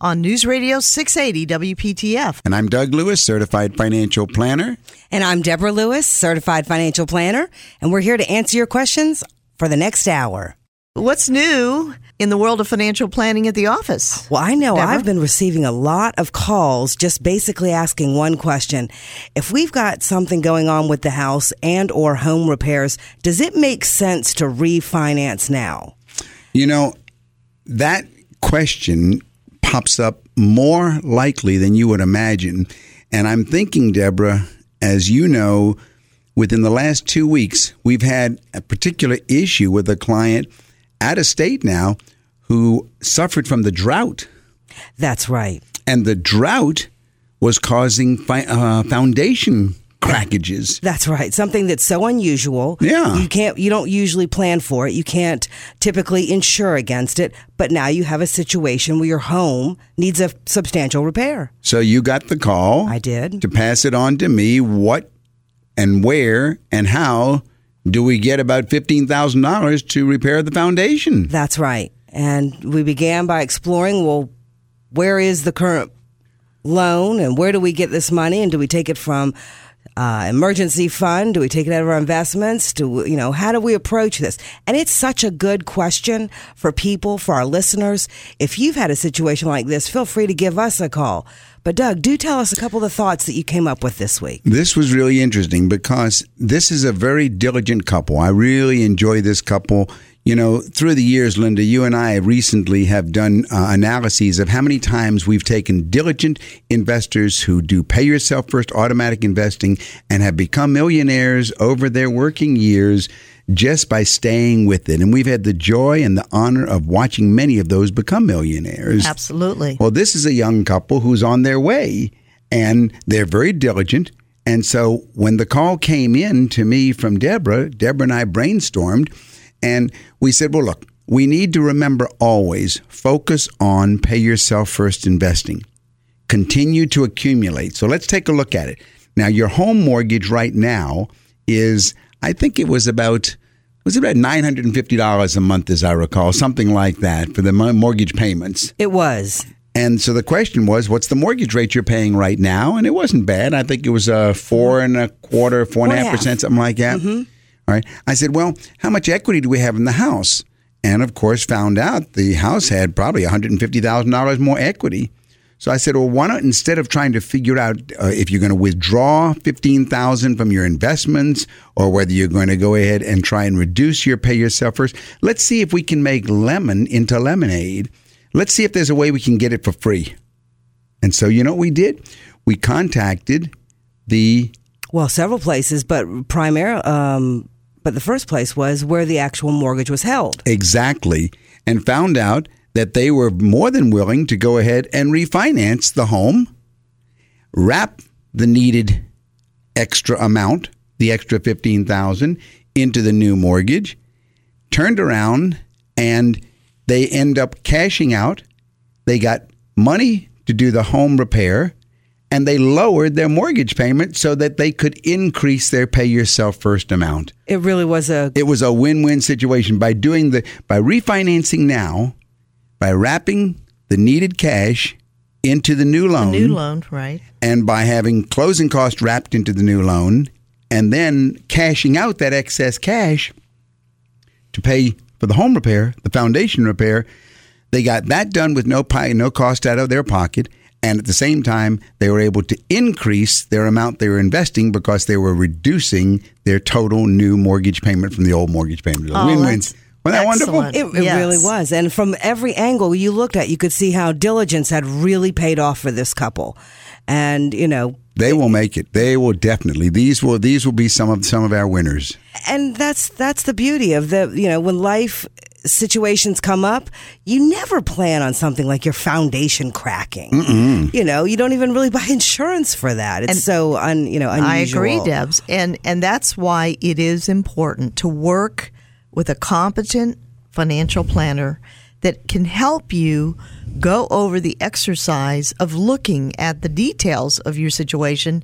on News Radio 680 WPTF. And I'm Doug Lewis, certified financial planner. And I'm Deborah Lewis, certified financial planner, and we're here to answer your questions for the next hour. What's new in the world of financial planning at the office? Well, I know Deborah? I've been receiving a lot of calls just basically asking one question. If we've got something going on with the house and or home repairs, does it make sense to refinance now? You know, that question pops up more likely than you would imagine. And I'm thinking, Deborah, as you know, within the last two weeks, we've had a particular issue with a client out of state now who suffered from the drought. That's right. And the drought was causing fi- uh, foundation crackages. That's right. Something that's so unusual. Yeah. You can't you don't usually plan for it. You can't typically insure against it, but now you have a situation where your home needs a substantial repair. So you got the call. I did. To pass it on to me. What and where and how do we get about $15,000 to repair the foundation? That's right. And we began by exploring well, where is the current loan and where do we get this money and do we take it from uh, emergency fund? Do we take it out of our investments? Do you know how do we approach this? And it's such a good question for people, for our listeners. If you've had a situation like this, feel free to give us a call. But Doug, do tell us a couple of the thoughts that you came up with this week. This was really interesting because this is a very diligent couple. I really enjoy this couple. You know, through the years, Linda, you and I recently have done uh, analyses of how many times we've taken diligent investors who do pay yourself first automatic investing and have become millionaires over their working years just by staying with it. And we've had the joy and the honor of watching many of those become millionaires. Absolutely. Well, this is a young couple who's on their way and they're very diligent. And so when the call came in to me from Deborah, Deborah and I brainstormed and we said, well, look, we need to remember always focus on pay yourself first investing. Continue to accumulate. So let's take a look at it. Now, your home mortgage right now is, I think it was about was it about nine hundred and fifty dollars a month, as I recall, something like that for the mortgage payments. It was. And so the question was, what's the mortgage rate you're paying right now? And it wasn't bad. I think it was a four and a quarter, four and a half percent, something like that. Mm-hmm. All right. I said, well, how much equity do we have in the house? And of course, found out the house had probably $150,000 more equity. So I said, well, why not instead of trying to figure out uh, if you're going to withdraw 15,000 from your investments or whether you're going to go ahead and try and reduce your pay yourself first, let's see if we can make lemon into lemonade. Let's see if there's a way we can get it for free. And so, you know what we did? We contacted the Well, several places, but primarily, um, but the first place was where the actual mortgage was held. exactly and found out that they were more than willing to go ahead and refinance the home, wrap the needed extra amount, the extra 15,000 into the new mortgage, turned around and they end up cashing out. They got money to do the home repair and they lowered their mortgage payment so that they could increase their pay yourself first amount. It really was a It was a win-win situation by doing the by refinancing now, by wrapping the needed cash into the new loan, New loan, right? and by having closing costs wrapped into the new loan, and then cashing out that excess cash to pay for the home repair, the foundation repair. They got that done with no pie, no cost out of their pocket, And at the same time, they were able to increase their amount they were investing because they were reducing their total new mortgage payment from the old mortgage payment. Oh, Win-wins. Wasn't that wonderful? It, it Yes. really was. And from every angle you looked at, you could see how diligence had really paid off for this couple. And, you know, They will make it. They will definitely. These will these will be some of some of our winners. and that's that's the beauty of the you know when life situations come up you never plan on something like your foundation cracking you know you don't even really buy insurance for that it's And so un you know unusual I agree, Debs, and and that's why it is important to work with a competent financial planner that can help you go over the exercise of looking at the details of your situation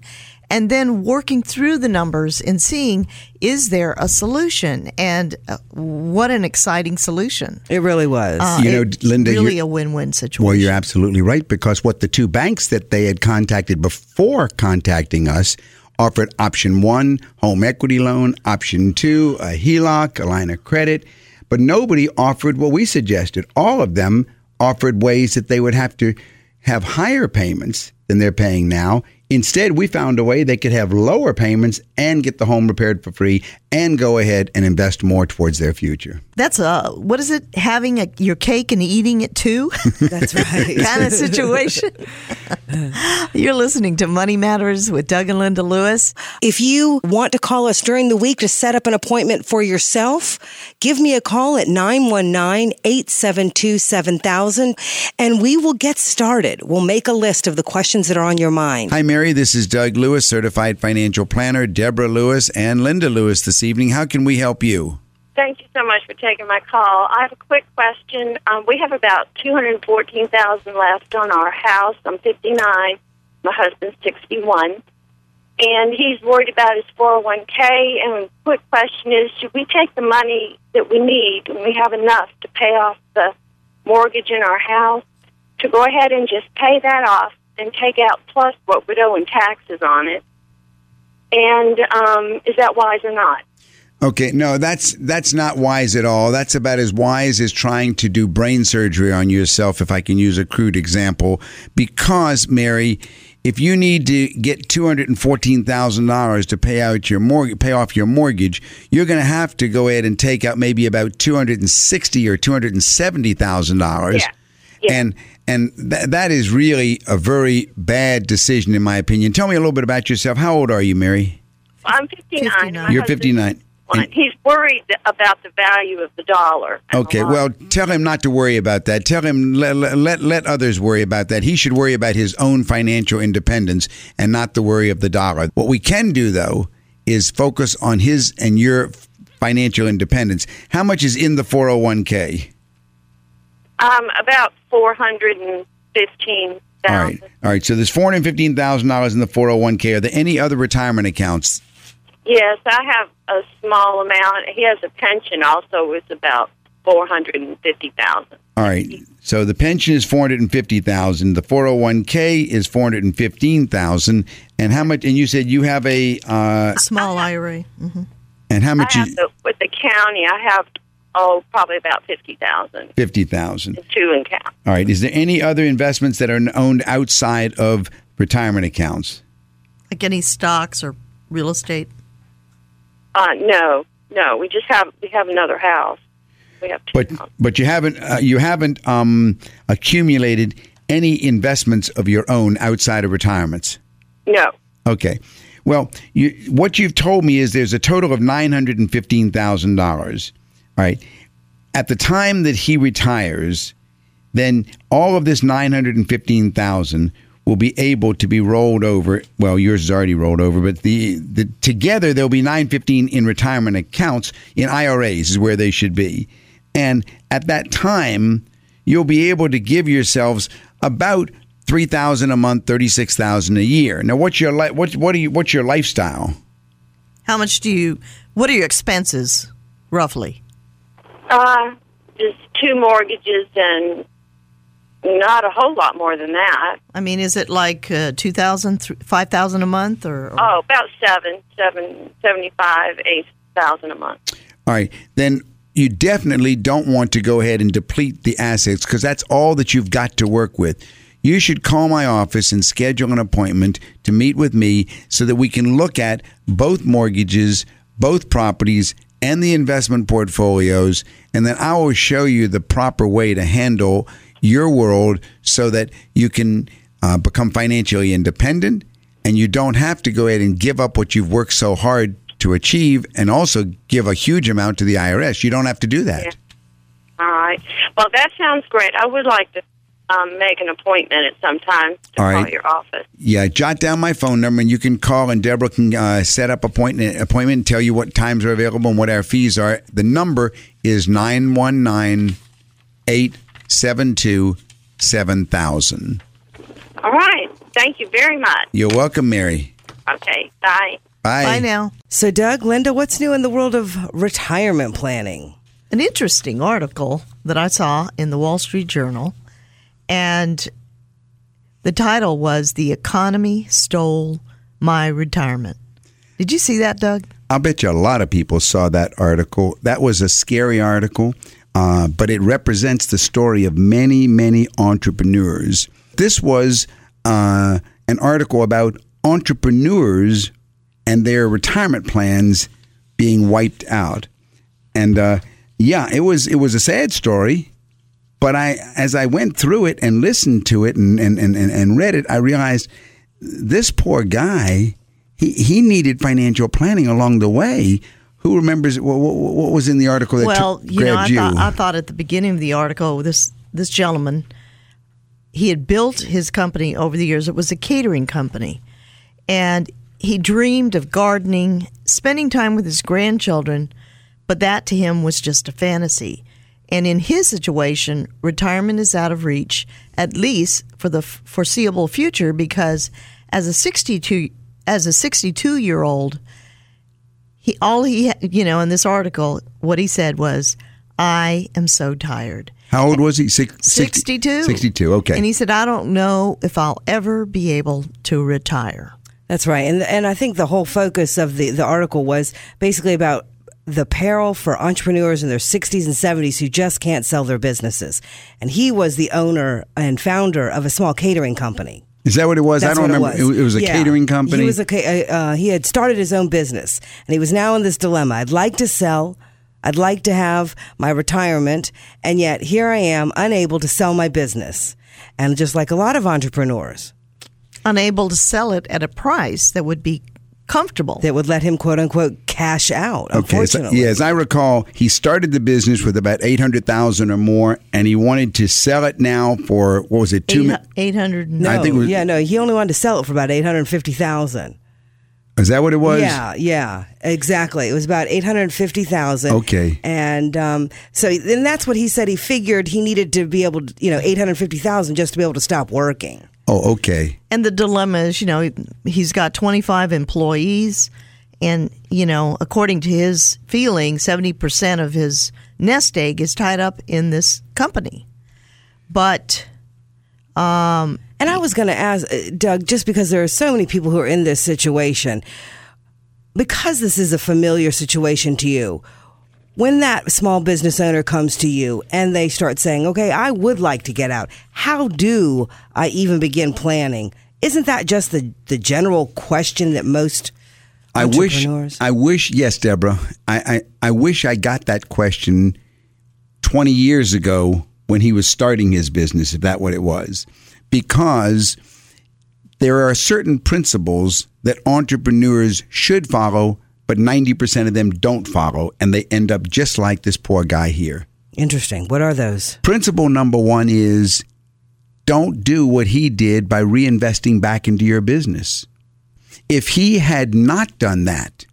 and then working through the numbers and seeing is there a solution and uh, what an exciting solution. it really was Uh, You know, it's Linda, really a win-win situation. Well, you're absolutely right because what the two banks that they had contacted before contacting us offered option one, home equity loan, option two, a HELOC, a line of credit, but nobody offered what we suggested. All of them offered ways that they would have to have higher payments than they're paying now. Instead, we found a way they could have lower payments and get the home repaired for free and go ahead and invest more towards their future. That's a what is it? Having a, your cake and eating it too, that's right kind of situation. You're listening to Money Matters with Doug and Linda Lewis. If you want to call us during the week to set up an appointment for yourself, give me a call at 919-872-7000 and we will get started. We'll make a list of the questions that are on your mind. Hi, Mary. This is Doug Lewis, certified financial planner, Deborah Lewis, and Linda Lewis this evening. How can we help you? Thank you so much for taking my call. I have a quick question. Um, we have about two hundred fourteen thousand left on our house. I'm fifty nine. My husband's sixty one, and he's worried about his four hundred one k. And quick question is: Should we take the money that we need when we have enough to pay off the mortgage in our house to go ahead and just pay that off and take out plus what we're owing taxes on it? And um, is that wise or not? Okay, no, that's that's not wise at all. That's about as wise as trying to do brain surgery on yourself, if I can use a crude example. Because, Mary, if you need to get two hundred and fourteen thousand dollars to pay out your mortgage, pay off your mortgage, you're going to have to go ahead and take out maybe about two hundred and sixty or two hundred and seventy thousand dollars. Yeah. Yeah. And and th- that is really a very bad decision, in my opinion. Tell me a little bit about yourself. How old are you, Mary? I'm 59. 59. You're 59. 61. He's worried about the value of the dollar. Okay, a well, tell him not to worry about that. Tell him let, let let others worry about that. He should worry about his own financial independence and not the worry of the dollar. What we can do though is focus on his and your financial independence. How much is in the 401k? um, about 415 All right. All right. So there's $415,000 in the 401k. Are there any other retirement accounts? Yes, I have a small amount. He has a pension also. It's about 450000 All right. So the pension is 450,000, the 401k is 415,000 and how much and you said you have a uh Small IRA. hmm and how I much have you the, with the county, I have, oh, probably about 50000 50,000. two in count. All right. Is there any other investments that are owned outside of retirement accounts? Like any stocks or real estate. Uh, no, no. We just have, we have another house. We have two But houses. but you haven't uh, you haven't um, accumulated any investments of your own outside of retirements. No. Okay. Well, you, what you've told me is there's a total of nine hundred and fifteen thousand dollars. Right. At the time that he retires, then all of this nine hundred and fifteen thousand will be able to be rolled over. Well, yours is already rolled over, but the, the together there'll be nine fifteen in retirement accounts in IRAs is where they should be, and at that time you'll be able to give yourselves about three thousand a month, thirty six thousand a year. Now, what's your li- what what do you what's your lifestyle? How much do you? What are your expenses, roughly? Uh, just two mortgages and not a whole lot more than that. I mean, is it like uh, two thousand, five thousand a month, or, or Oh, about seven, seven, seventy-five, eight thousand a month. All right, then you definitely don't want to go ahead and deplete the assets because that's all that you've got to work with. you should call my office and schedule an appointment to meet with me so that we can look at both mortgages, both properties, and the investment portfolios. And then I will show you the proper way to handle your world so that you can uh, become financially independent and you don't have to go ahead and give up what you've worked so hard to achieve and also give a huge amount to the IRS. You don't have to do that. Yeah. All right. Well, that sounds great. I would like to um, make an appointment at some time to All call right. your office. Yeah, jot down my phone number and you can call and Deborah can uh, set up appointment appointment and tell you what times are available and what our fees are. The number is 919 872 7000. All right. Thank you very much. You're welcome, Mary. Okay. Bye. Bye. Bye now. So, Doug, Linda, what's new in the world of retirement planning? An interesting article that I saw in the Wall Street Journal, and the title was "The Economy Stole My Retirement." Did you see that, Doug? I'll bet you a lot of people saw that article. That was a scary article, uh, but it represents the story of many, many entrepreneurs. This was uh, an article about entrepreneurs and their retirement plans being wiped out. And uh, yeah, it was it was a sad story. But I, as I went through it and listened to it and, and, and, and read it, I realized this poor guy, he, he needed financial planning along the way. Who remembers what, what, what was in the article that well, you know, I you? thought, I thought at the beginning of the article, this this gentleman, he had built his company over the years. It was a catering company, and he dreamed of gardening, spending time with his grandchildren, but that to him was just a fantasy. And in his situation, retirement is out of reach, at least for the foreseeable future, because as a 62 as a 62 year old, he all he ha- you know in this article, what he said was, "I am so tired." How old was he? Six, 62. 62, okay. And he said, "I don't know if I'll ever be able to retire." That's right, and and I think the whole focus of the the article was basically about the peril for entrepreneurs in their 60s and 70s who just can't sell their businesses. And he was the owner and founder of a small catering company. Is that what it was? That's I don't remember. It was, It was a Yeah. catering company. He was a uh, he had started his own business, and he was now in this dilemma. I'd like to sell. I'd like to have my retirement, and yet here I am, unable to sell my business. And just like a lot of entrepreneurs, Unable to sell it at a price that would be comfortable. that would let him quote unquote cash out. Okay, so, yeah, as I recall, he started the business with about eight hundred thousand or more, and he wanted to sell it now for what was it two? Eight- mi- 800 no, I think it was- yeah, no, he only wanted to sell it for about eight hundred fifty thousand. Is that what it was? Yeah, yeah, exactly. It was about eight hundred fifty thousand. Okay. and um, so then that's what he said. He figured he needed to be able to, you know, eight hundred fifty thousand just to be able to stop working. Oh, okay. And the dilemma is, you know, he's got 25 employees, and, you know, according to his feeling, 70% of his nest egg is tied up in this company. But um, And I was going to ask uh, Doug, just because there are so many people who are in this situation, because this is a familiar situation to you. When that small business owner comes to you and they start saying, "Okay, I would like to get out. How do I even begin planning?" Isn't that just the the general question that most I wish. entrepreneurs- I wish. Yes, Deborah. I, I I wish I got that question twenty years ago when he was starting his business. If that what it was, because there are certain principles that entrepreneurs should follow, but ninety percent of them don't follow, and they end up just like this poor guy here. Interesting. What are those? Principle number one is don't do what he did by reinvesting back into your business. If he had not done that,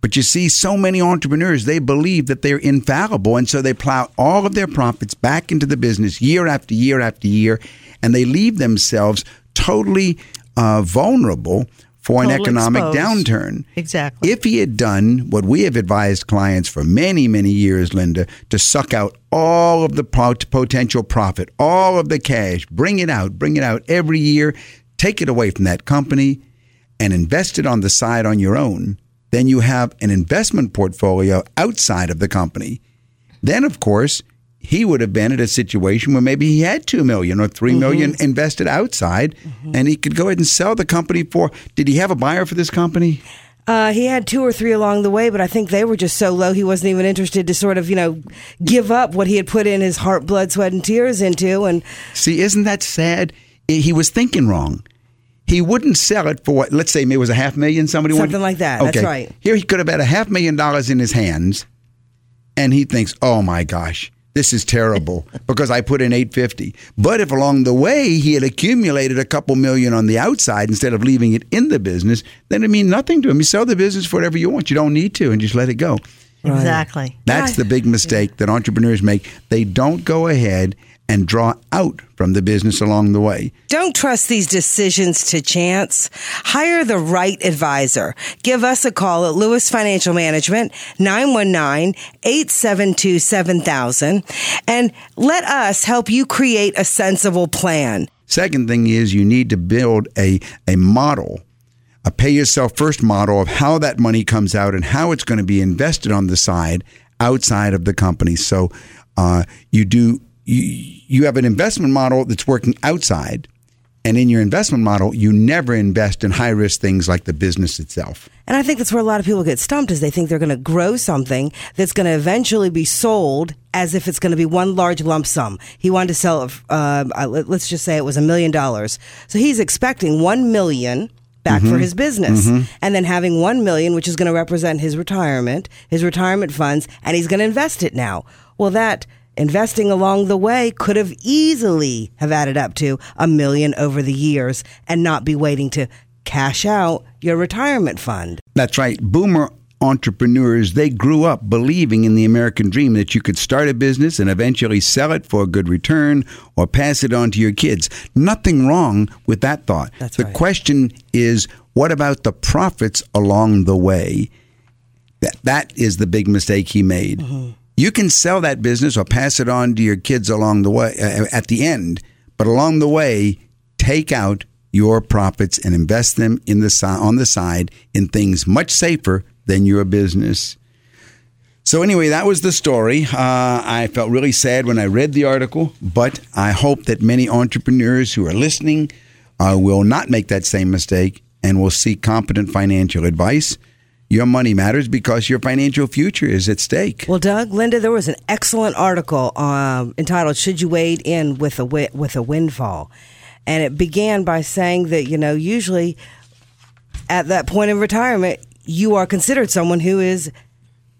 but you see, so many entrepreneurs, they believe that they're infallible. And so they plow all of their profits back into the business year after year after year. And they leave themselves totally uh, vulnerable for an economic exposed. downturn. Exactly. If he had done what we have advised clients for many, many years, Linda, to suck out all of the pot- potential profit, all of the cash, bring it out, bring it out every year, take it away from that company and invest it on the side on your own, then you have an investment portfolio outside of the company. Then, of course, he would have been at a situation where maybe he had two million or 3 million invested outside, and he could go ahead and sell the company for. Did he have a buyer for this company? Uh, he had two or three along the way, but I think they were just so low he wasn't even interested to sort of, you know, give up what he had put in his heart, blood, sweat, and tears into. And See, isn't that sad? He was thinking wrong. He wouldn't sell it for what? Let's say it was a half million. Somebody wanted. Something wanted- like that. That's right. Here he could have had a half million dollars in his hands, and he thinks, "Oh my gosh, this is terrible because I put in eight fifty. But if along the way he had accumulated a couple million on the outside instead of leaving it in the business, then it mean nothing to him. You sell the business for whatever you want. You don't need to, and just let it go. Exactly. That's the big mistake that entrepreneurs make. They don't go ahead and draw out from the business along the way. don't trust these decisions to chance. Hire the right advisor. Give us a call at Lewis Financial Management, 919-872-7000, and let us help you create a sensible plan. Second thing is you need to build a, a model, a pay yourself first model of how that money comes out and how it's going to be invested on the side outside of the company. So uh, you do you, you have an investment model that's working outside, and in your investment model, you never invest in high risk things like the business itself. And I think that's where a lot of people get stumped is they think they're going to grow something that's going to eventually be sold as if it's going to be one large lump sum. He wanted to sell, uh, uh, let- let's just say it was a million dollars. So he's expecting one million back for his business and then having 1 million which is going to represent his retirement, his retirement funds and he's going to invest it now. Well that investing along the way could have easily have added up to a million over the years and not be waiting to cash out your retirement fund. That's right. Boomer entrepreneurs, they grew up believing in the American dream that you could start a business and eventually sell it for a good return or pass it on to your kids. Nothing wrong with that thought. That's the right. question is what about the profits along the way? That that is the big mistake he made. Mm-hmm. You can sell that business or pass it on to your kids along the way uh, at the end, but along the way, take out your profits and invest them in the si- on the side in things much safer than your business. So anyway, that was the story. Uh, I felt really sad when I read the article, but I hope that many entrepreneurs who are listening uh, will not make that same mistake and will seek competent financial advice. Your money matters because your financial future is at stake. Well, Doug, Linda, there was an excellent article um, entitled "Should You Wade In with a wi- with a Windfall," and it began by saying that you know usually at that point in retirement you are considered someone who is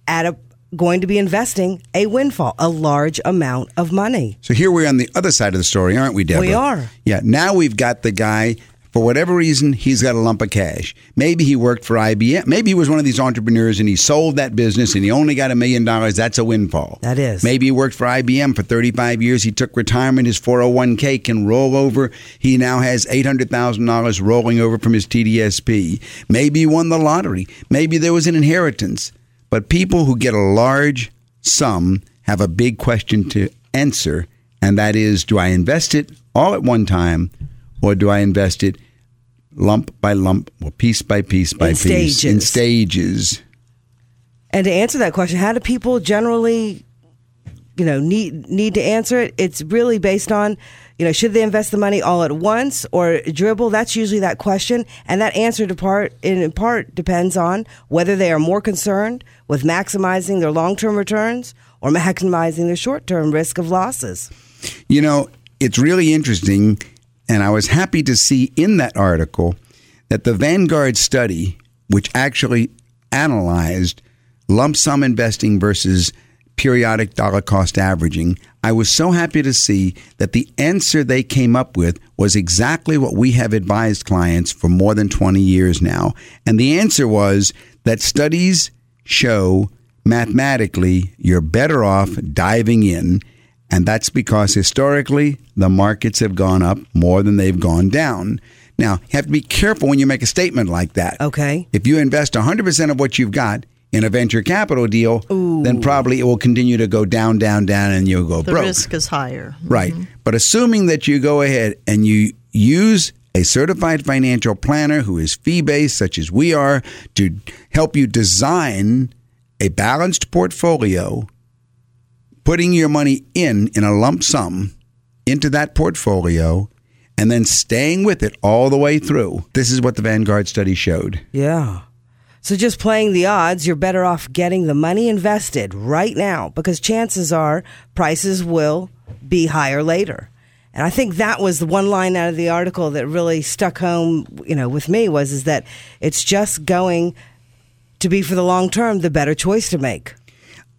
at a going to be investing a windfall, a large amount of money. So here we're on the other side of the story, aren't we, Deborah? We are. Yeah. Now we've got the guy. For whatever reason, he's got a lump of cash. Maybe he worked for IBM. Maybe he was one of these entrepreneurs and he sold that business and he only got a million dollars. That's a windfall. That is. Maybe he worked for IBM for 35 years. He took retirement. His 401k can roll over. He now has $800,000 rolling over from his TDSP. Maybe he won the lottery. Maybe there was an inheritance. But people who get a large sum have a big question to answer, and that is do I invest it all at one time or do I invest it lump by lump or piece by piece by In piece in stages. stages? And to answer that question, how do people generally, you know, need need to answer it? It's really based on, you know, should they invest the money all at once or dribble? That's usually that question, and that answer to part in part depends on whether they are more concerned with maximizing their long term returns or maximizing their short term risk of losses. You know, it's really interesting, and I was happy to see in that article that the Vanguard study, which actually analyzed lump sum investing versus periodic dollar cost averaging, I was so happy to see that the answer they came up with was exactly what we have advised clients for more than 20 years now. And the answer was that studies show mathematically you're better off diving in. And that's because historically the markets have gone up more than they've gone down. Now, you have to be careful when you make a statement like that. Okay. If you invest 100% of what you've got in a venture capital deal, then probably it will continue to go down, down, down, and you'll go The broke. risk is higher. Right. Mm-hmm. But assuming that you go ahead and you use a certified financial planner who is fee based, such as we are, to help you design a balanced portfolio putting your money in in a lump sum into that portfolio and then staying with it all the way through. This is what the Vanguard study showed. Yeah. So just playing the odds, you're better off getting the money invested right now because chances are prices will be higher later. And I think that was the one line out of the article that really stuck home, you know, with me was is that it's just going to be for the long term the better choice to make.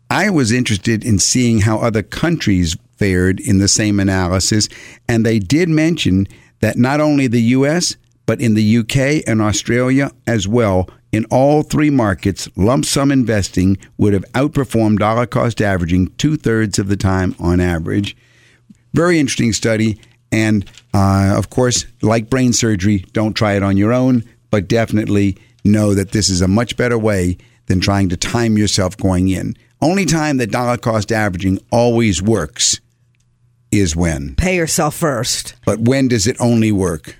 I was interested in seeing how other countries fared in the same analysis, and they did mention that not only the US, but in the UK and Australia as well, in all three markets, lump sum investing would have outperformed dollar cost averaging two thirds of the time on average. Very interesting study. And uh, of course, like brain surgery, don't try it on your own, but definitely know that this is a much better way than trying to time yourself going in. Only time that dollar cost averaging always works is when. Pay yourself first. But when does it only work?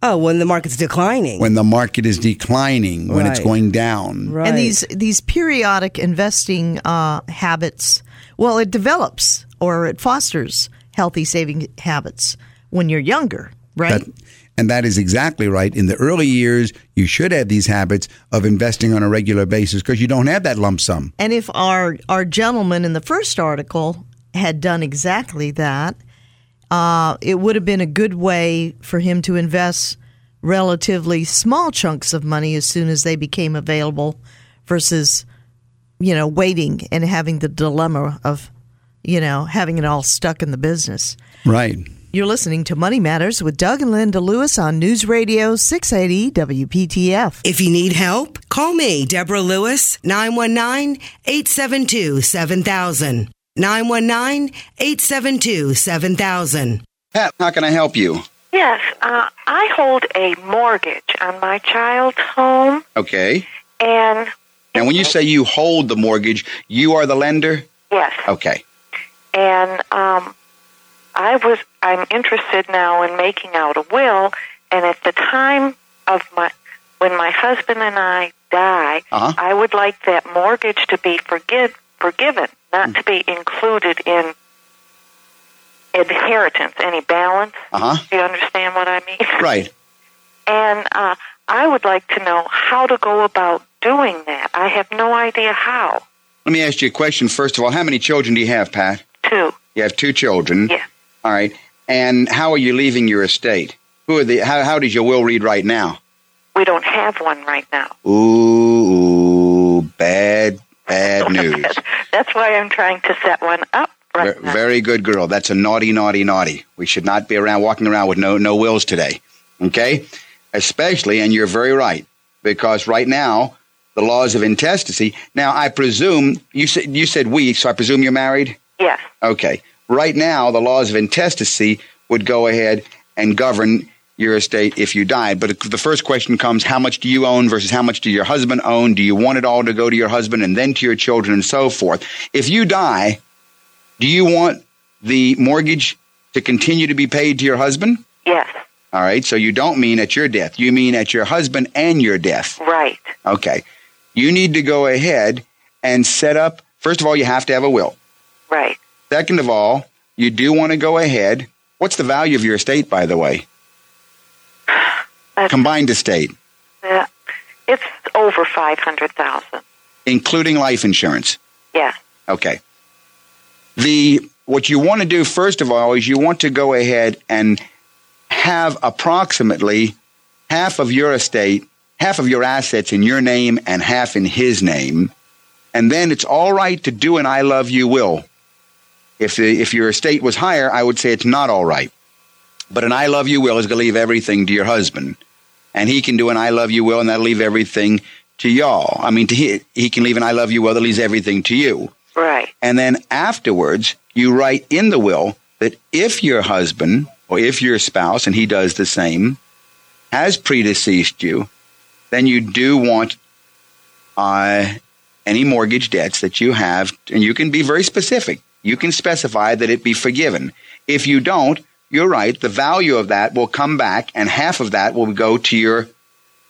Oh, when the market's declining. When the market is declining, when it's going down. right. And these these periodic investing uh, habits, well, it develops or it fosters healthy saving habits when you're younger, right? That, and that is exactly right. In the early years, you should have these habits of investing on a regular basis because you don't have that lump sum. and if our our gentleman in the first article had done exactly that, uh, it would have been a good way for him to invest relatively small chunks of money as soon as they became available, versus you know waiting and having the dilemma of you know having it all stuck in the business. Right. You're listening to Money Matters with Doug and Linda Lewis on News Radio 680 WPTF. If you need help, call me, Deborah Lewis, 919 872 7000. 919 872 7000. Pat, how can I help you? Yes, uh, I hold a mortgage on my child's home, Okay. and And when you say you hold the mortgage, you are the lender? yes, Okay. and um, I was I'm interested now in making out a will, and at the time of my when my husband and I die, Uh-huh. I would like that mortgage to be forgive, forgiven, not to be included in inheritance, any balance. Uh huh. Do you understand what I mean? Right. And uh, I would like to know how to go about doing that. I have no idea how. Let me ask you a question first of all. How many children do you have, Pat? Two. You have two children. Yeah. All right. And how are you leaving your estate? Who are the? How, how does your will read right now? we don't have one right now. Ooh, bad, bad news. That's why I'm trying to set one up right now. Very good girl. That's a naughty, naughty, naughty. We should not be around walking around with no no wills today. Okay? Especially, and you're very right, because right now the laws of intestacy. Now, I presume you said you said we, so I presume you're married. yes. Okay. Right now, the laws of intestacy would go ahead and govern your estate if you died. But the first question comes how much do you own versus how much do your husband own? Do you want it all to go to your husband and then to your children and so forth? If you die, do you want the mortgage to continue to be paid to your husband? Yes. All right. So you don't mean at your death, you mean at your husband and your death. Right. Okay. You need to go ahead and set up, first of all, you have to have a will. Right. Second of all, you do want to go ahead. What's the value of your estate, by the way? That's, Combined estate, uh, it's over five hundred thousand. including life insurance. Yeah. Okay. The what you want to do first of all is you want to go ahead and have approximately half of your estate, half of your assets in your name and half in his name. And then it's all right to do an I love you will. If the, if your estate was higher, I would say it's not all right. But an I love you will is going to leave everything to your husband. And he can do an I love you will and that'll leave everything to y'all. I mean, to he, he can leave an I love you will that leaves everything to you. Right. And then afterwards, you write in the will that if your husband or if your spouse, and he does the same, has predeceased you, then you do want uh, any mortgage debts that you have, and you can be very specific. You can specify that it be forgiven. If you don't, you're right. The value of that will come back, and half of that will go to your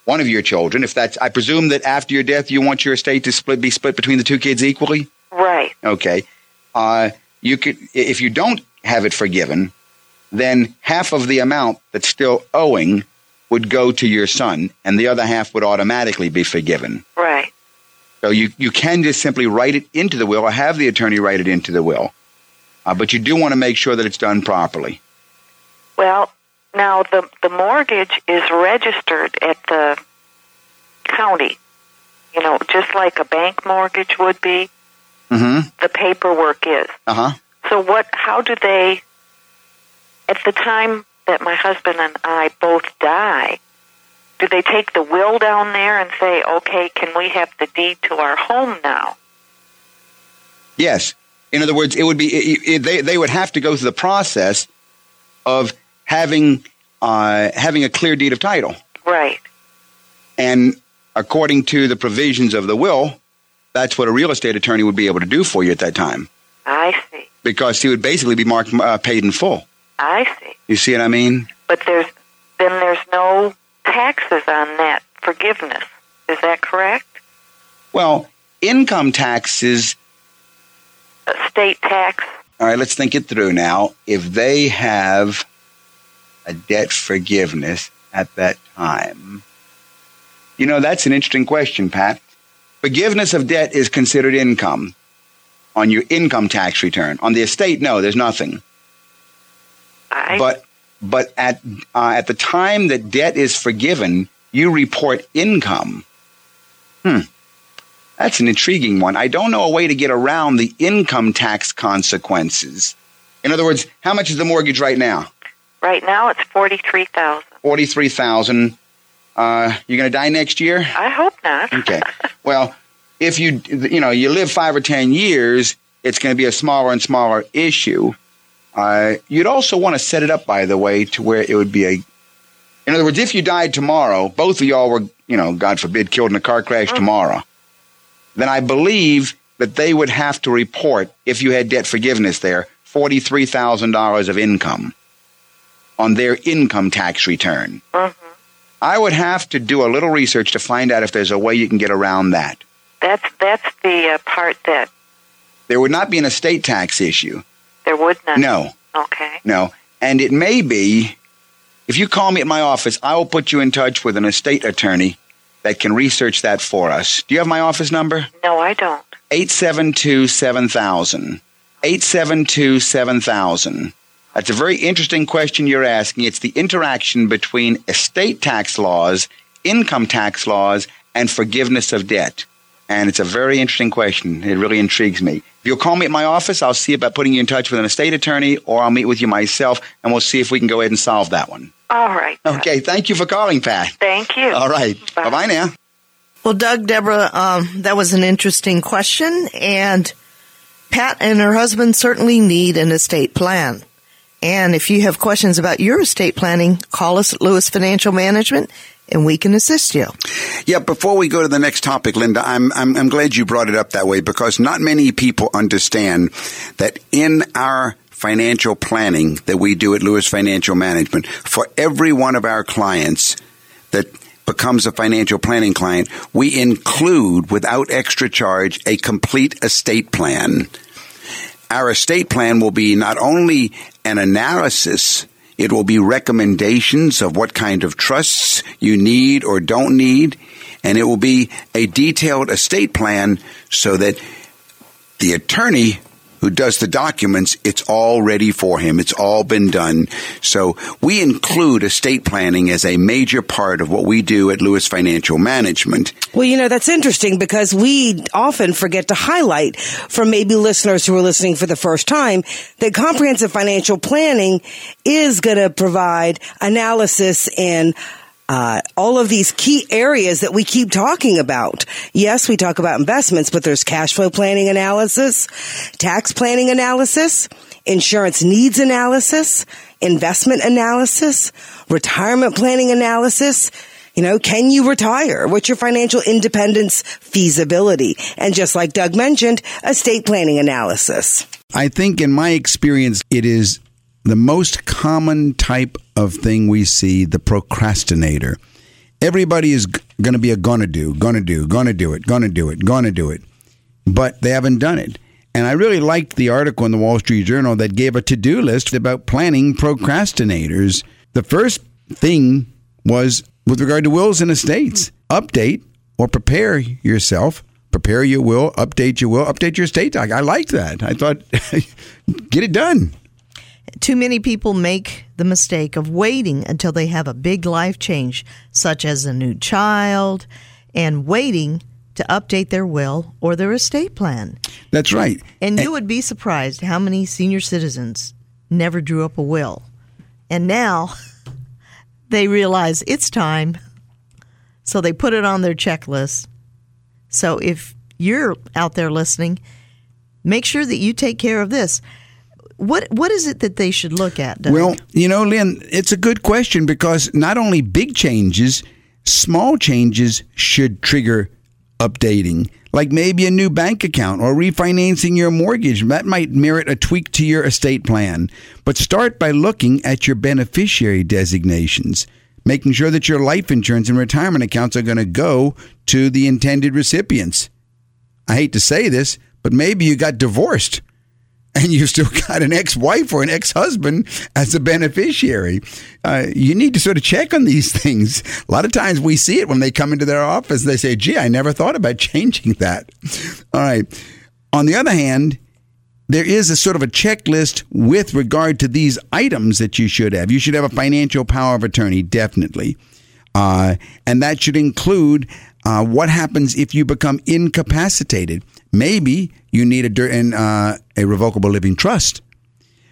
one of your children. If that's, I presume that after your death, you want your estate to split be split between the two kids equally. Right. Okay. Uh, you could if you don't have it forgiven, then half of the amount that's still owing would go to your son, and the other half would automatically be forgiven. Right. So you, you can just simply write it into the will or have the attorney write it into the will. Uh, but you do want to make sure that it's done properly. Well, now the the mortgage is registered at the county. You know, just like a bank mortgage would be. Mm-hmm. The paperwork is. Uh huh. So what? How do they? At the time that my husband and I both die, do they take the will down there and say, "Okay, can we have the deed to our home now?" Yes. In other words, it would be it, it, they they would have to go through the process of having uh, having a clear deed of title, Right. and according to the provisions of the will, that's what a real estate attorney would be able to do for you at that time, I see. because he would basically be marked uh, paid in full. I see. You see what I mean? But there's then there's no taxes on that forgiveness. Is that correct? Well, income taxes. A state tax. All right, let's think it through now. If they have a debt forgiveness at that time, you know, that's an interesting question, Pat. Forgiveness of debt is considered income on your income tax return. On the estate, no, there's nothing. I But but at uh, at the time that debt is forgiven, you report income. Hmm. That's an intriguing one. I don't know a way to get around the income tax consequences. In other words, how much is the mortgage right now? right now it's forty three thousand. Forty-three thousand. Uh, you're going to die next year. I hope not. Okay. Well, if you you know you live five or ten years, it's going to be a smaller and smaller issue. Uh, you'd also want to set it up, by the way, to where it would be a. In other words, if you died tomorrow, both of y'all were, you know, God forbid, killed in a car crash tomorrow, then I believe that they would have to report, if you had debt forgiveness there, forty-three thousand dollars of income on their income tax return. Mhm. I would have to do a little research to find out if there's a way you can get around that. That's that's the uh, part that There would not be an estate tax issue. there would not. No, Okay. no. And it may be, if you call me at my office, I will put you in touch with an estate attorney that can research that for us. Do you have my office number? No, I don't. 872 7000. 872 7000. That's a very interesting question you're asking. It's the interaction between estate tax laws, income tax laws, and forgiveness of debt. And it's a very interesting question. It really intrigues me. If you'll call me at my office, I'll see about putting you in touch with an estate attorney, or I'll meet with you myself, and we'll see if we can go ahead and solve that one. All right. Okay, thank you for calling, Pat. Thank you. All right. Bye. Bye bye now. Well, Doug, Deborah, um, that was an interesting question, and Pat and her husband certainly need an estate plan. And if you have questions about your estate planning, call us at Lewis Financial Management, and we can assist you. Yeah, before we go to the next topic, Linda, I'm, I'm, I'm glad you brought it up that way because not many people understand that in our financial planning that we do at Lewis Financial Management, for every one of our clients that becomes a financial planning client, we include without extra charge a complete estate plan. Our estate plan will be not only an analysis, it will be recommendations of what kind of trusts you need or don't need, and it will be a detailed estate plan so that the attorney who does the documents, it's all ready for him. It's all been done. So we include estate planning as a major part of what we do at Lewis Financial Management. Well, you know, that's interesting because we often forget to highlight for maybe listeners who are listening for the first time that comprehensive financial planning is going to provide analysis in uh, all of these key areas that we keep talking about. Yes, we talk about investments, but there's cash flow planning analysis, tax planning analysis, insurance needs analysis, investment analysis, retirement planning analysis. You know, can you retire? What's your financial independence feasibility? And just like Doug mentioned, estate planning analysis. I think in my experience, it is the most common type of thing we see the procrastinator. Everybody is going to be a gonna do, gonna do, gonna do it, gonna do it, gonna do it, but they haven't done it. And I really liked the article in the Wall Street Journal that gave a to do list about planning procrastinators. The first thing was with regard to wills and estates update or prepare yourself. Prepare your will, update your will, update your estate doc. I liked that. I thought, get it done. Too many people make the mistake of waiting until they have a big life change, such as a new child, and waiting to update their will or their estate plan. That's right. And you would be surprised how many senior citizens never drew up a will. And now they realize it's time. So they put it on their checklist. So if you're out there listening, make sure that you take care of this. What what is it that they should look at? Doug? Well, you know, Lynn, it's a good question because not only big changes, small changes should trigger updating. Like maybe a new bank account or refinancing your mortgage. That might merit a tweak to your estate plan. But start by looking at your beneficiary designations, making sure that your life insurance and retirement accounts are going to go to the intended recipients. I hate to say this, but maybe you got divorced and you've still got an ex-wife or an ex-husband as a beneficiary. Uh, you need to sort of check on these things. A lot of times we see it when they come into their office. They say, "Gee, I never thought about changing that." All right. On the other hand, there is a sort of a checklist with regard to these items that you should have. You should have a financial power of attorney, definitely, uh, and that should include uh, what happens if you become incapacitated. Maybe you need a, uh, a revocable living trust.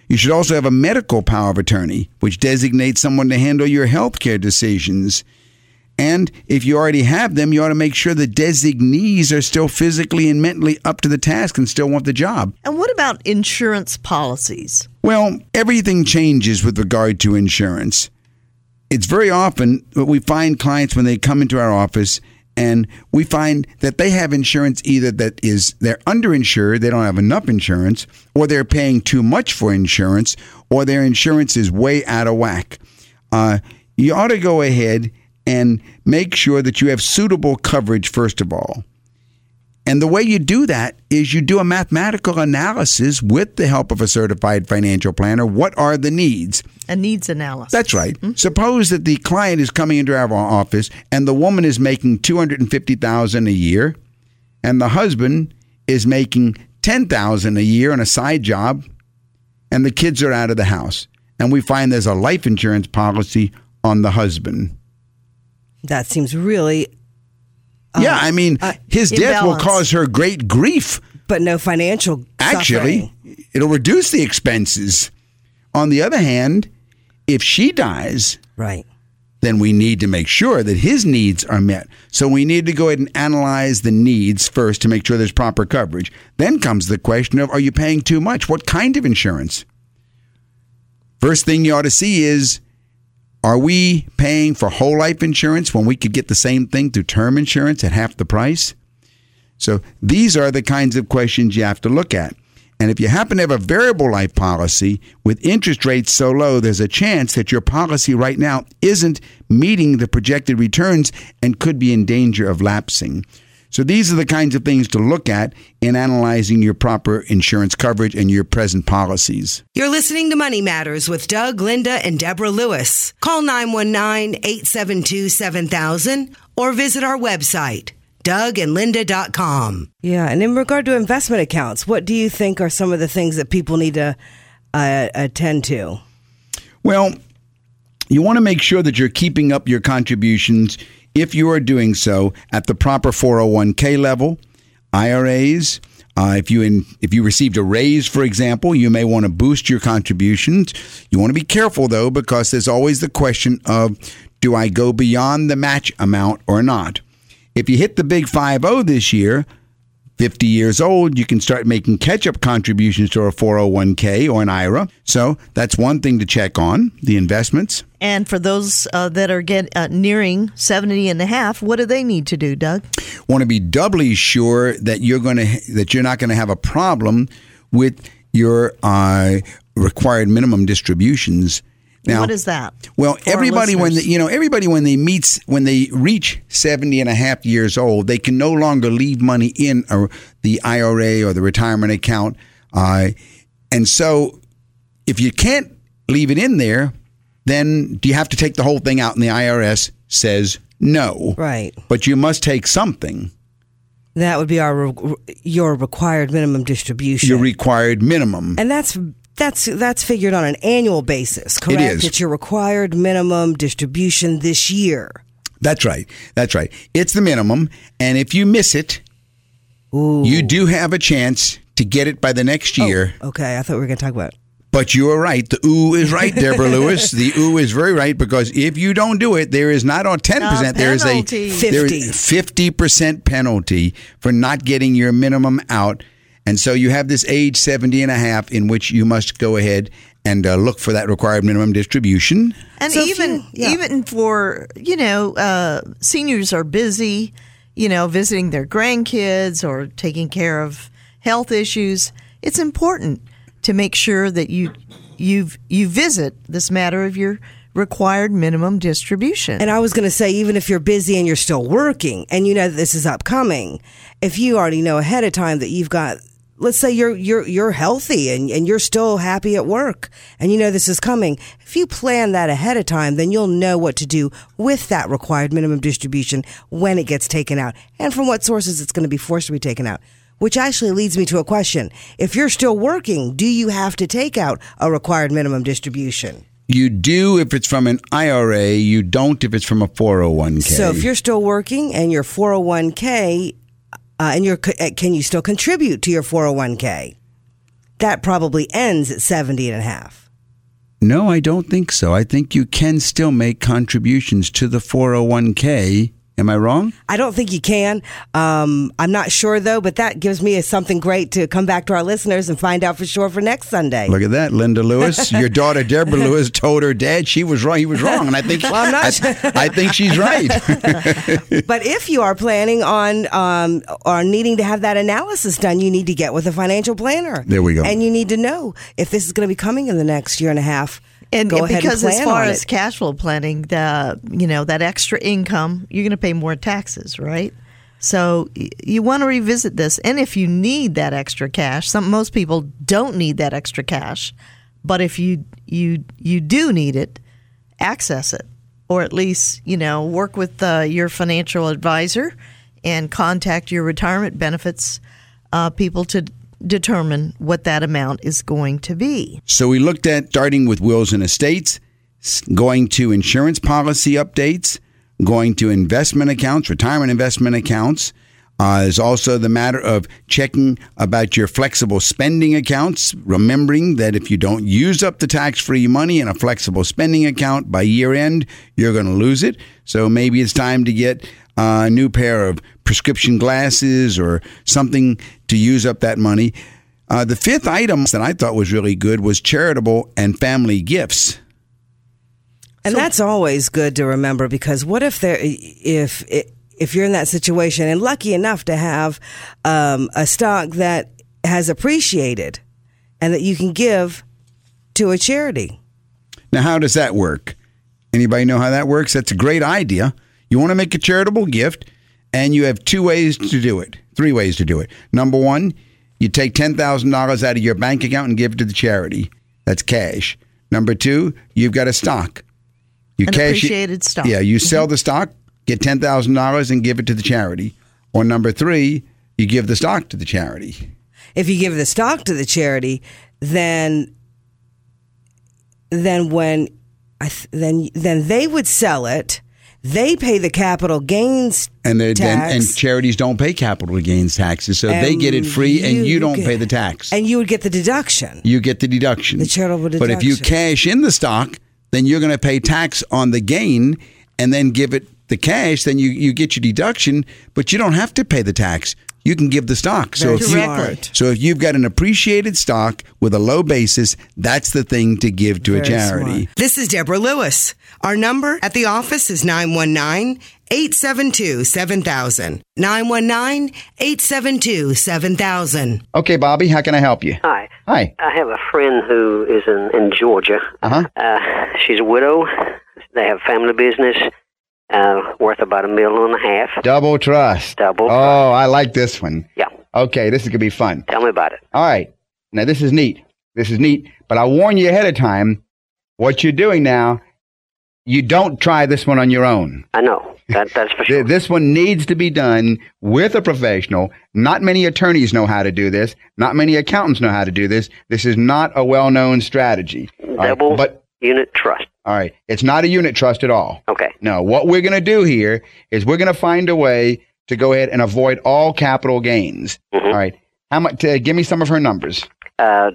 You should also have a medical power of attorney, which designates someone to handle your health care decisions. And if you already have them, you ought to make sure the designees are still physically and mentally up to the task and still want the job. And what about insurance policies? Well, everything changes with regard to insurance. It's very often what we find clients when they come into our office and we find that they have insurance either that is they're underinsured, they don't have enough insurance, or they're paying too much for insurance, or their insurance is way out of whack. Uh, you ought to go ahead and make sure that you have suitable coverage first of all. And the way you do that is you do a mathematical analysis with the help of a certified financial planner. What are the needs? A needs analysis. That's right. Mm-hmm. Suppose that the client is coming into our office and the woman is making 250,000 a year and the husband is making 10,000 a year on a side job and the kids are out of the house. And we find there's a life insurance policy on the husband. That seems really yeah, I mean, uh, his death will cause her great grief. But no financial Actually, suffering. it'll reduce the expenses. On the other hand, if she dies, right, then we need to make sure that his needs are met. So we need to go ahead and analyze the needs first to make sure there's proper coverage. Then comes the question of are you paying too much? What kind of insurance? First thing you ought to see is are we paying for whole life insurance when we could get the same thing through term insurance at half the price? So these are the kinds of questions you have to look at. And if you happen to have a variable life policy with interest rates so low, there's a chance that your policy right now isn't meeting the projected returns and could be in danger of lapsing. So these are the kinds of things to look at in analyzing your proper insurance coverage and your present policies. You're listening to Money Matters with Doug, Linda, and Deborah Lewis. Call 919-872-7000 or visit our website dougandlinda.com. Yeah, and in regard to investment accounts, what do you think are some of the things that people need to uh, attend to? Well, you want to make sure that you're keeping up your contributions if you are doing so at the proper 401k level, IRAs, uh, if you in, if you received a raise, for example, you may want to boost your contributions. You want to be careful though, because there's always the question of do I go beyond the match amount or not? If you hit the big 5 this year, 50 years old, you can start making catch up contributions to a 401k or an IRA. So that's one thing to check on the investments. And for those uh, that are get, uh, nearing 70 and a half, what do they need to do, Doug? Want to be doubly sure that you're going to that you're not going to have a problem with your uh, required minimum distributions Now- what is that? Well, everybody when they, you know everybody when they meets when they reach 70 and a half years old, they can no longer leave money in a, the IRA or the retirement account. Uh, and so if you can't leave it in there, then do you have to take the whole thing out and the IRS says no. Right. But you must take something. That would be our re- your required minimum distribution. Your required minimum. and that's that's that's figured on an annual basis, correct? is. It's your required minimum distribution this year. That's right. That's right. It's the minimum. And if you miss it, Ooh. you do have a chance to get it by the next oh, year. Okay, I thought we were going to talk about. But you are right. The ooh is right, Deborah Lewis. The ooh is very right because if you don't do it, there is not on ten percent. There is a penalty. there is fifty percent penalty for not getting your minimum out, and so you have this age 70 and a half in which you must go ahead and uh, look for that required minimum distribution. And So even you- yeah. even for you know, uh, seniors are busy, you know, visiting their grandkids or taking care of health issues. It's important to make sure that you you you visit this matter of your required minimum distribution. And I was going to say, even if you're busy and you're still working, and you know that this is upcoming, if you already know ahead of time that you've got, let's say you're you're you're healthy and and you're still happy at work, and you know this is coming, if you plan that ahead of time, then you'll know what to do with that required minimum distribution when it gets taken out, and from what sources it's going to be forced to be taken out. Which actually leads me to a question. If you're still working, do you have to take out a required minimum distribution? You do if it's from an IRA. You don't if it's from a 401k. So if you're still working and your 401k, uh, and you're, uh, can you still contribute to your 401k? That probably ends at 70 and a half. No, I don't think so. I think you can still make contributions to the 401k. Am I wrong? I don't think you can. Um, I'm not sure though, but that gives me a, something great to come back to our listeners and find out for sure for next Sunday. Look at that, Linda Lewis. Your daughter Deborah Lewis told her dad she was wrong. He was wrong, and I think well, I'm not I, sure. I think she's right. But if you are planning on um, or needing to have that analysis done, you need to get with a financial planner. There we go. And you need to know if this is going to be coming in the next year and a half. And go ahead because and as far as cash flow planning, the you know that extra income, you're going to pay more taxes, right? So you want to revisit this, and if you need that extra cash, some most people don't need that extra cash, but if you you you do need it, access it, or at least you know work with uh, your financial advisor and contact your retirement benefits uh, people to determine what that amount is going to be. So we looked at starting with wills and estates, going to insurance policy updates, going to investment accounts, retirement investment accounts. Uh, there's also the matter of checking about your flexible spending accounts, remembering that if you don't use up the tax free money in a flexible spending account by year end, you're going to lose it. So maybe it's time to get a new pair of prescription glasses or something to use up that money. Uh, the fifth item that I thought was really good was charitable and family gifts. And that's always good to remember because what if there, if if you're in that situation and lucky enough to have um, a stock that has appreciated and that you can give to a charity. Now, how does that work? Anybody know how that works? That's a great idea. You want to make a charitable gift, and you have two ways to do it, three ways to do it. Number one, you take $10,000 out of your bank account and give it to the charity. That's cash. Number two, you've got a stock. You An cash it- appreciated stock. Yeah, you sell mm-hmm. the stock, get $10,000 and give it to the charity. Or number three, you give the stock to the charity. If you give the stock to the charity, then then when I th- then then they would sell it. They pay the capital gains And tax. and charities don't pay capital gains taxes, so they get it free, and you don't get- pay the tax. and you would get the deduction. you get the deduction. The charitable deduction. But if you cash in the stock, then you're going to pay tax on the gain, and then give it the cash. Then you you get your deduction, but you don't have to pay the tax. You can give the stock. So if you, Directly. so if you've got an appreciated stock with a low basis, that's the thing to give to a charity. smart. This is Deborah Lewis. Our number at the office is 919 872 7000. 919 872 7000. Okay, Bobby, how can I help you? Hi. Hi. I have a friend who is in, in Georgia. Uh-huh. Uh, she's a widow. They have family business uh, worth about a million and a half. Double trust. Double Oh, I like this one. Yeah. Okay, this is gonna be fun. Tell me about it. All right. Now this is neat. This is neat. But I warn you ahead of time. What you're doing now, you don't try this one on your own. I know. That, that's for sure. This one needs to be done with a professional. Not many attorneys know how to do this. Not many accountants know how to do this. This is not a well-known strategy. Double But unit trust. All right, it's not a unit trust at all. Okay. No, what we're going to do here is we're going to find a way to go ahead and avoid all capital gains. Mhm. All right. How much? Uh, give me some of her numbers. Uh,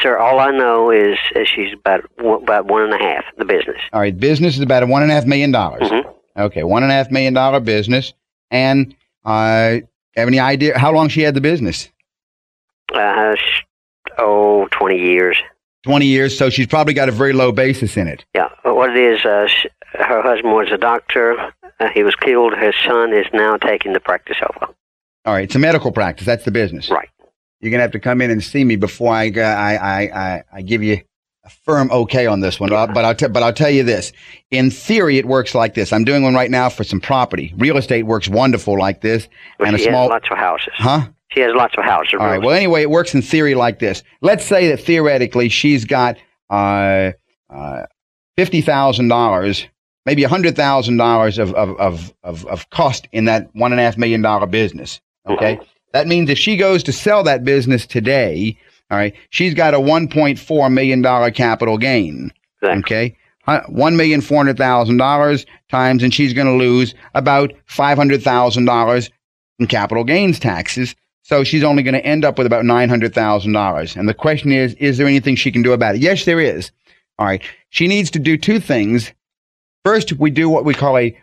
sir, all I know is, she's about about one and a half. The business. All right. Business is about a one and a half million dollars. Mhm. Okay, one and a half million dollar business. And uh, have any idea how long she had the business? Uh, oh, 20 years. Twenty years. So she's probably got a very low basis in it. Yeah. But What it is, uh, sh- her husband was a doctor. Uh, he was killed. His son is now taking the practice over. All right. It's a medical practice. That's the business. Right. You're gonna have to come in and see me before I go- I I I, I give you a firm okay on this one. But I'll t- but I'll tell you this. In theory, it works like this. I'm doing one right now for some property. Real estate works wonderful like this, But and a she small. lots of houses. Huh? She has lots of houses. All right. Well, anyway, it works in theory like this. Let's say that theoretically she's got uh, uh, fifty thousand dollars, maybe hundred thousand dollars of of of of cost in that one and a half million dollar business. Okay, that means if she goes to sell that business today, all right, she's got a one point four million dollar capital gain. Exactly. Okay. One million four hundred thousand dollars times, and she's going to lose about five hundred thousand dollars in capital gains taxes. So she's only going to end up with about nine hundred thousand dollars. And the question is, is there anything she can do about it? Yes, there is. All right. She needs to do two things. First, we do what we call a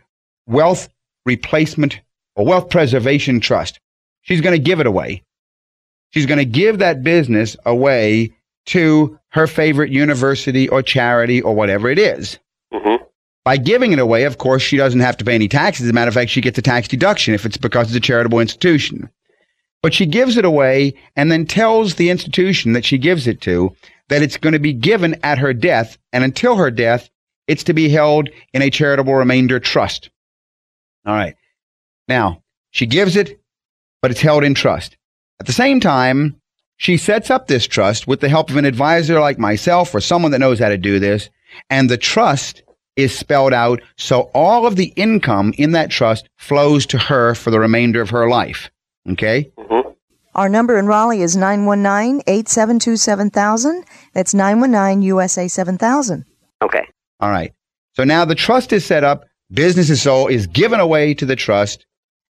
wealth replacement or wealth preservation trust. She's going to give it away. She's going to give that business away to her favorite university or charity or whatever it is. hmm By giving it away, of course, she doesn't have to pay any taxes. As a matter of fact, she gets a tax deduction if it's because it's a charitable institution. But she gives it away and then tells the institution that she gives it to that it's going to be given at her death. And until her death, it's to be held in a charitable remainder trust. All right. Now, she gives it, but it's held in trust. At the same time, she sets up this trust with the help of an advisor like myself or someone that knows how to do this. And the trust is spelled out so all of the income in that trust flows to her for the remainder of her life. Okay? hmm Our number in Raleigh is 919 872 7000. That's 919 USA 7000. Okay. All right. So now the trust is set up, business is sold, is given away to the trust,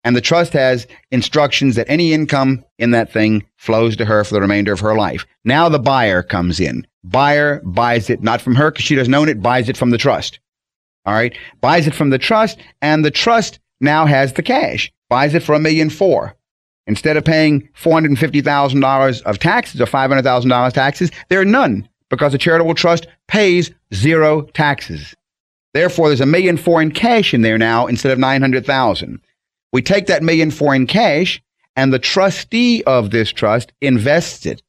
and the trust has instructions that any income in that thing flows to her for the remainder of her life. Now the buyer comes in. Buyer buys it not from her because she doesn't own it, buys it from the trust. All right. Buys it from the trust, and the trust now has the cash. Buys it for a million four. Instead of paying $450,000 of taxes or $500,000 taxes, there are none because a charitable trust pays zero taxes. Therefore, there's a million four in cash in there now instead of 900,000. We take that million four in cash and the trustee of this trust invests it.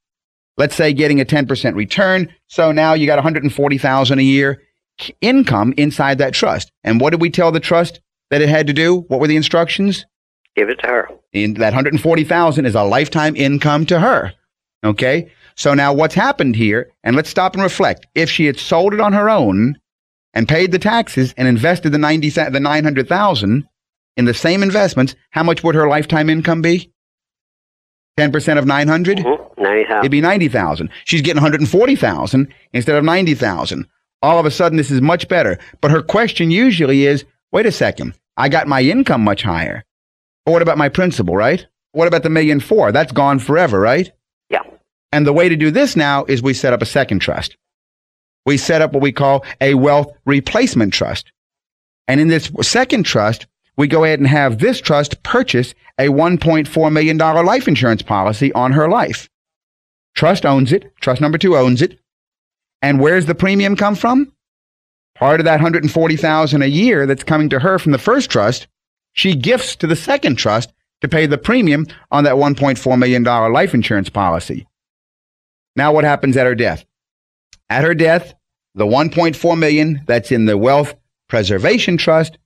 Let's say getting a 10% return. So now you got 140,000 a year income inside that trust. And what did we tell the trust that it had to do? What were the instructions? Give it to her. in that 140,000 is a lifetime income to her. Okay? So now what's happened here, and let's stop and reflect. If she had sold it on her own and paid the taxes and invested the 90 sa- the 900,000 in the same investments, how much would her lifetime income be? 10% of 900? hmm Ninety It'd be 90,000. She's getting 140,000 instead of 90,000. All of a sudden this is much better. But her question usually is, wait a second. I got my income much higher. But what about my principal, right? What about the million four? That's gone forever, right? Yeah. And the way to do this now is we set up a second trust. We set up what we call a wealth replacement trust. And in this second trust, we go ahead and have this trust purchase a $1.4 million life insurance policy on her life. Trust owns it. Trust number two owns it. And where's the premium come from? Part of that 140,000 a year that's coming to her from the first trust, she gifts to the second trust to pay the premium on that $1.4 million life insurance policy. Now what happens at her death? At her death, the 1.4 million that's in the wealth preservation trust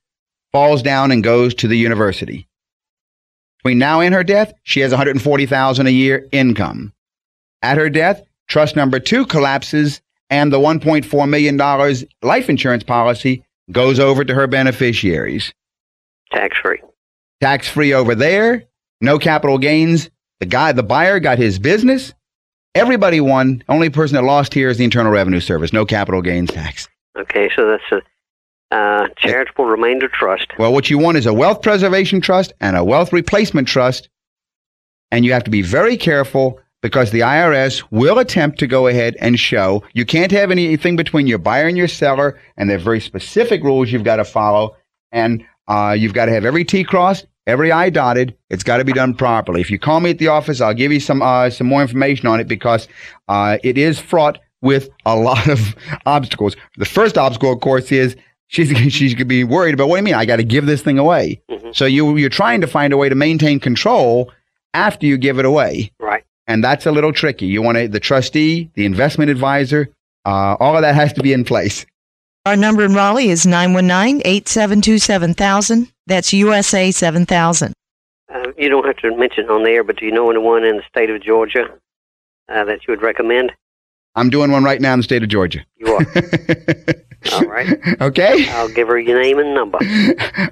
falls down and goes to the university. Between now and her death, she has 140,000 a year income. At her death, trust number 2 collapses and the 1.4 million dollars life insurance policy goes over to her beneficiaries. Tax free. Tax free over there, no capital gains. The guy, the buyer got his business. Everybody won. Only person that lost here is the Internal Revenue Service. No capital gains tax. Okay, so that's a uh, charitable remainder trust. Well, what you want is a wealth preservation trust and a wealth replacement trust. And you have to be very careful because the IRS will attempt to go ahead and show you can't have anything between your buyer and your seller, and there are very specific rules you've got to follow. And uh, you've got to have every T crossed, every I dotted. It's got to be done properly. If you call me at the office, I'll give you some uh, some more information on it because uh, it is fraught with a lot of obstacles. The first obstacle, of course, is she's she's gonna be worried about what do you mean? I got to give this thing away. Mm-hmm. So you you're trying to find a way to maintain control after you give it away, Right. and that's a little tricky. You want to, the trustee, the investment advisor, uh, all of that has to be in place. Our number in Raleigh is 919 872 7000. That's USA 7000. Uh, you don't have to mention on there, but do you know anyone in the state of Georgia uh, that you would recommend? I'm doing one right now in the state of Georgia. You are. All right. okay. I'll give her your name and number.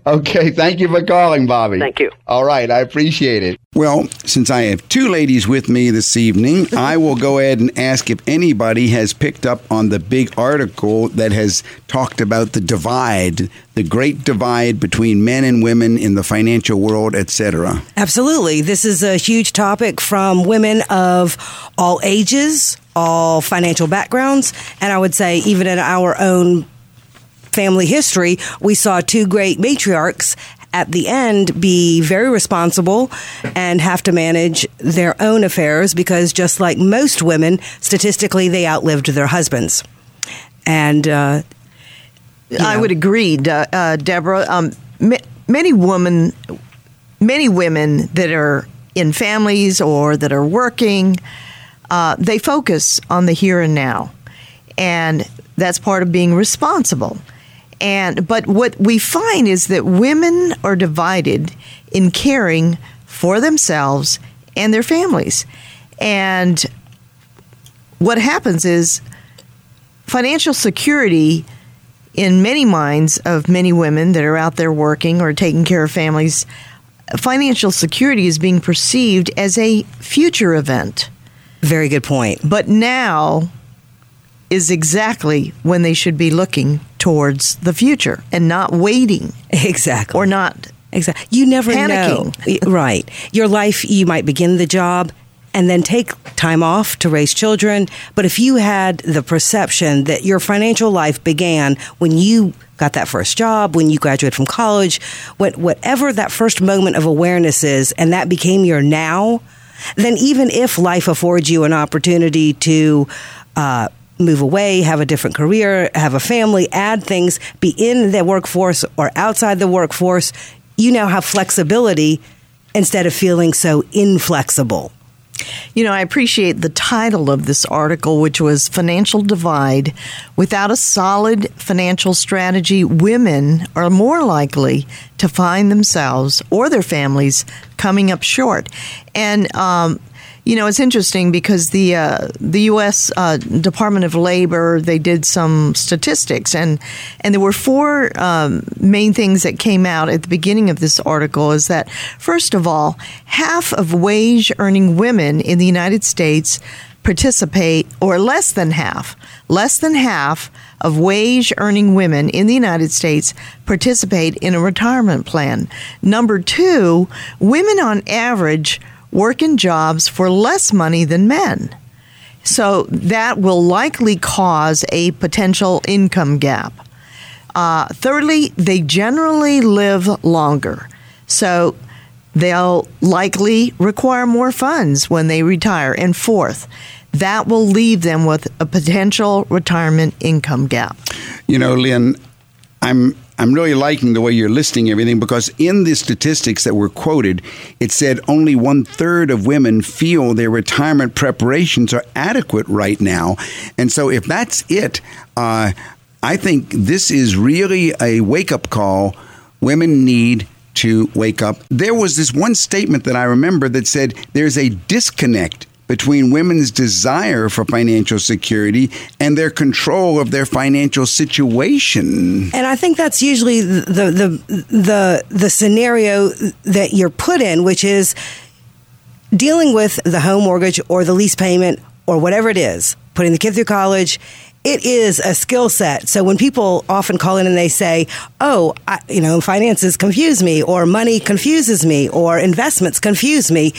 Okay. Thank you for calling, Bobby. Thank you. All right. I appreciate it. Well, since I have two ladies with me this evening, I will go ahead and ask if anybody has picked up on the big article that has talked about the divide, the great divide between men and women in the financial world, etc. Absolutely. This is a huge topic from women of all ages, all financial backgrounds, and I would say even in our own family history, we saw two great matriarchs at the end be very responsible and have to manage their own affairs because just like most women, statistically, they outlived their husbands. And uh, I know. would agree, De- uh, Deborah. Um, ma- many women, many women that are in families or that are working, uh, they focus on the here and now, and that's part of being responsible. And but what we find is that women are divided in caring for themselves and their families, and what happens is financial security in many minds of many women that are out there working or taking care of families, financial security is being perceived as a future event. very good point. But now is exactly when they should be looking towards the future and not waiting Exactly. or not. Exactly. You never Panicking. know. Right. Your life, you might begin the job and then take time off to raise children. But if you had the perception that your financial life began when you got that first job, when you graduated from college, what, whatever that first moment of awareness is, and that became your now, then even if life affords you an opportunity to, uh, move away, have a different career, have a family, add things, be in the workforce or outside the workforce, you now have flexibility instead of feeling so inflexible. You know, I appreciate the title of this article, which was Financial Divide. Without a solid financial strategy, women are more likely to find themselves or their families coming up short. And, um, you know, it's interesting because the uh, the U.S. Uh, Department of Labor they did some statistics and and there were four um, main things that came out at the beginning of this article. Is that first of all, half of wage earning women in the United States participate, or less than half, less than half of wage earning women in the United States participate in a retirement plan. Number two, women on average work in jobs for less money than men. So that will likely cause a potential income gap. Uh, thirdly, they generally live longer. So they'll likely require more funds when they retire. And fourth, that will leave them with a potential retirement income gap. You know, Lynn, I'm I'm really liking the way you're listing everything because in the statistics that were quoted, it said only one third of women feel their retirement preparations are adequate right now. And so, if that's it, uh, I think this is really a wake up call. Women need to wake up. There was this one statement that I remember that said there's a disconnect between women's desire for financial security and their control of their financial situation. And I think that's usually the the the the scenario that you're put in, which is dealing with the home mortgage or the lease payment or whatever it is, putting the kid through college. It is a skill set. So when people often call in and they say, "Oh, I, you know, finances confuse me," or "Money confuses me," or "Investments confuse me,"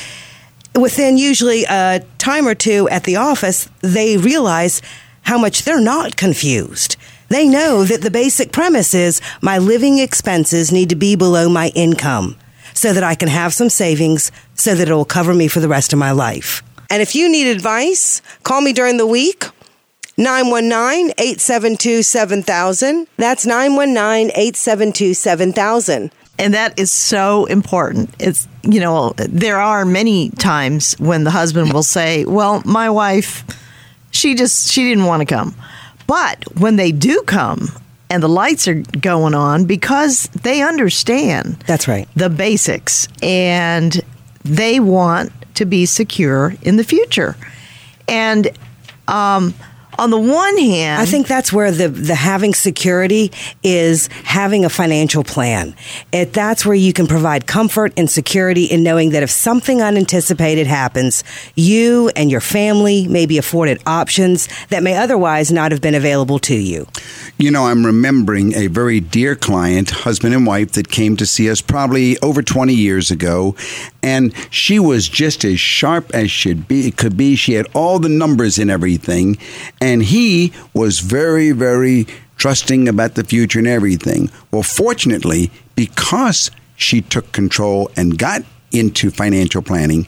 within usually a time or two at the office, they realize how much they're not confused. They know that the basic premise is my living expenses need to be below my income so that I can have some savings so that it will cover me for the rest of my life. And if you need advice, call me during the week. 919 872 7000. That's 919 872 7000 and that is so important. It's you know there are many times when the husband will say, "Well, my wife, she just she didn't want to come," but when they do come and the lights are going on because they understand that's right. the basics and they want to be secure in the future, and um, on the one hand, I think that's where the the having security is having a financial plan. It, that's where you can provide comfort and security in knowing that if something unanticipated happens, you and your family may be afforded options that may otherwise not have been available to you. You know, I'm remembering a very dear client, husband and wife, that came to see us probably over 20 years ago, and she was just as sharp as should be could be. She had all the numbers and everything, and he was very, very trusting about the future and everything. Well, fortunately, because she took control and got into financial planning,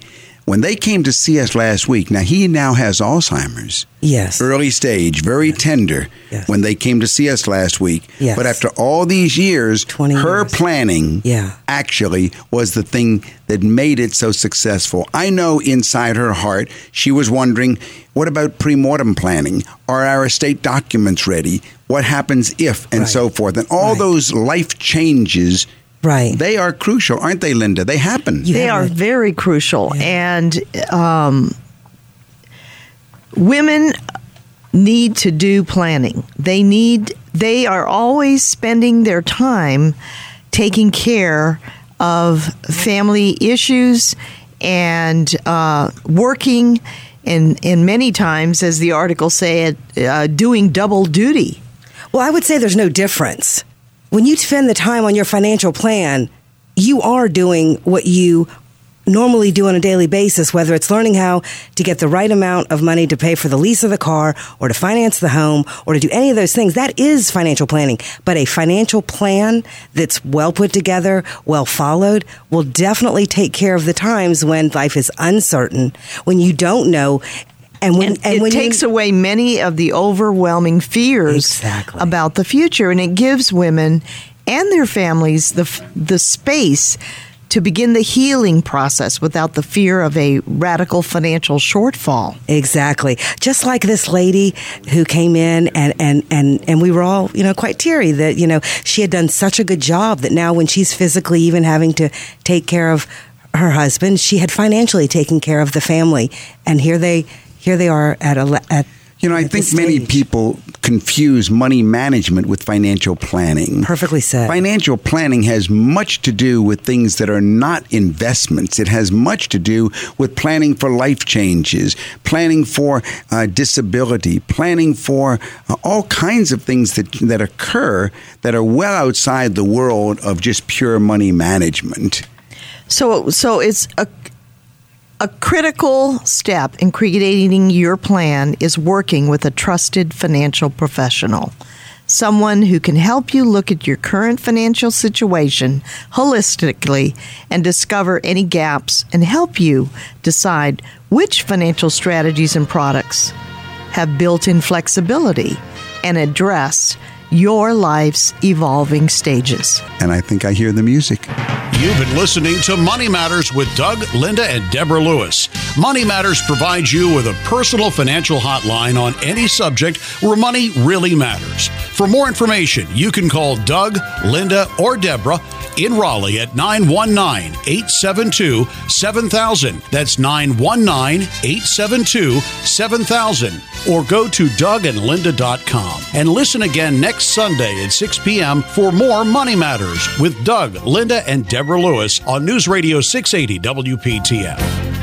when they came to see us last week, now he now has Alzheimer's. Yes. Early stage, very tender Yes. when they came to see us last week. Yes. But after all these years, 20 her years. planning Yeah. actually was the thing that made it so successful. I know inside her heart she was wondering, what about pre-mortem planning? Are our estate documents ready? What happens if and Right. so forth? And all Right. those life changes Right. they are crucial, aren't they, Linda? They happen. You they are a- very crucial and um, women need to do planning they need they are always spending their time taking care of family issues and uh, working and and many times as the article said uh, doing double duty Well, I would say there's no difference. When you spend the time on your financial plan, you are doing what you normally do on a daily basis, whether it's learning how to get the right amount of money to pay for the lease of the car or to finance the home or to do any of those things. That is financial planning. But a financial plan that's well put together, well followed, will definitely take care of the times when life is uncertain, when you don't know. And when, and, it when you- takes away many of the overwhelming fears Exactly. about the future, and it gives women and their families the the space to begin the healing process without the fear of a radical financial shortfall. Exactly. Just like this lady who came in and, and, and, and we were all, you know, quite teary that, you know, she had done such a good job that now when she's physically even having to take care of her husband, she had financially taken care of the family. And here they, here they are at a, le- at, You know, I think many people confuse money management with financial planning. Perfectly said. Financial planning has much to do with things that are not investments. It has much to do with planning for life changes, planning for uh, disability, planning for uh, all kinds of things that that occur that are well outside the world of just pure money management. So, so it's a a critical step in creating your plan is working with a trusted financial professional. someone who can help you look at your current financial situation holistically and discover any gaps and help you decide which financial strategies and products have built in flexibility and address your life's evolving stages. And I think I hear the music. You've been listening to Money Matters with Doug, Linda, and Deborah Lewis. Money Matters provides you with a personal financial hotline on any subject where money really matters. For more information, you can call Doug, Linda, or Deborah in Raleigh at 919 872 7000. That's 919 872 7000. Or go to dougandlinda.com and listen again next Sunday at 6 p.m. for more Money Matters with Doug, Linda, and Deborah Lewis on News Radio 680 WPTF.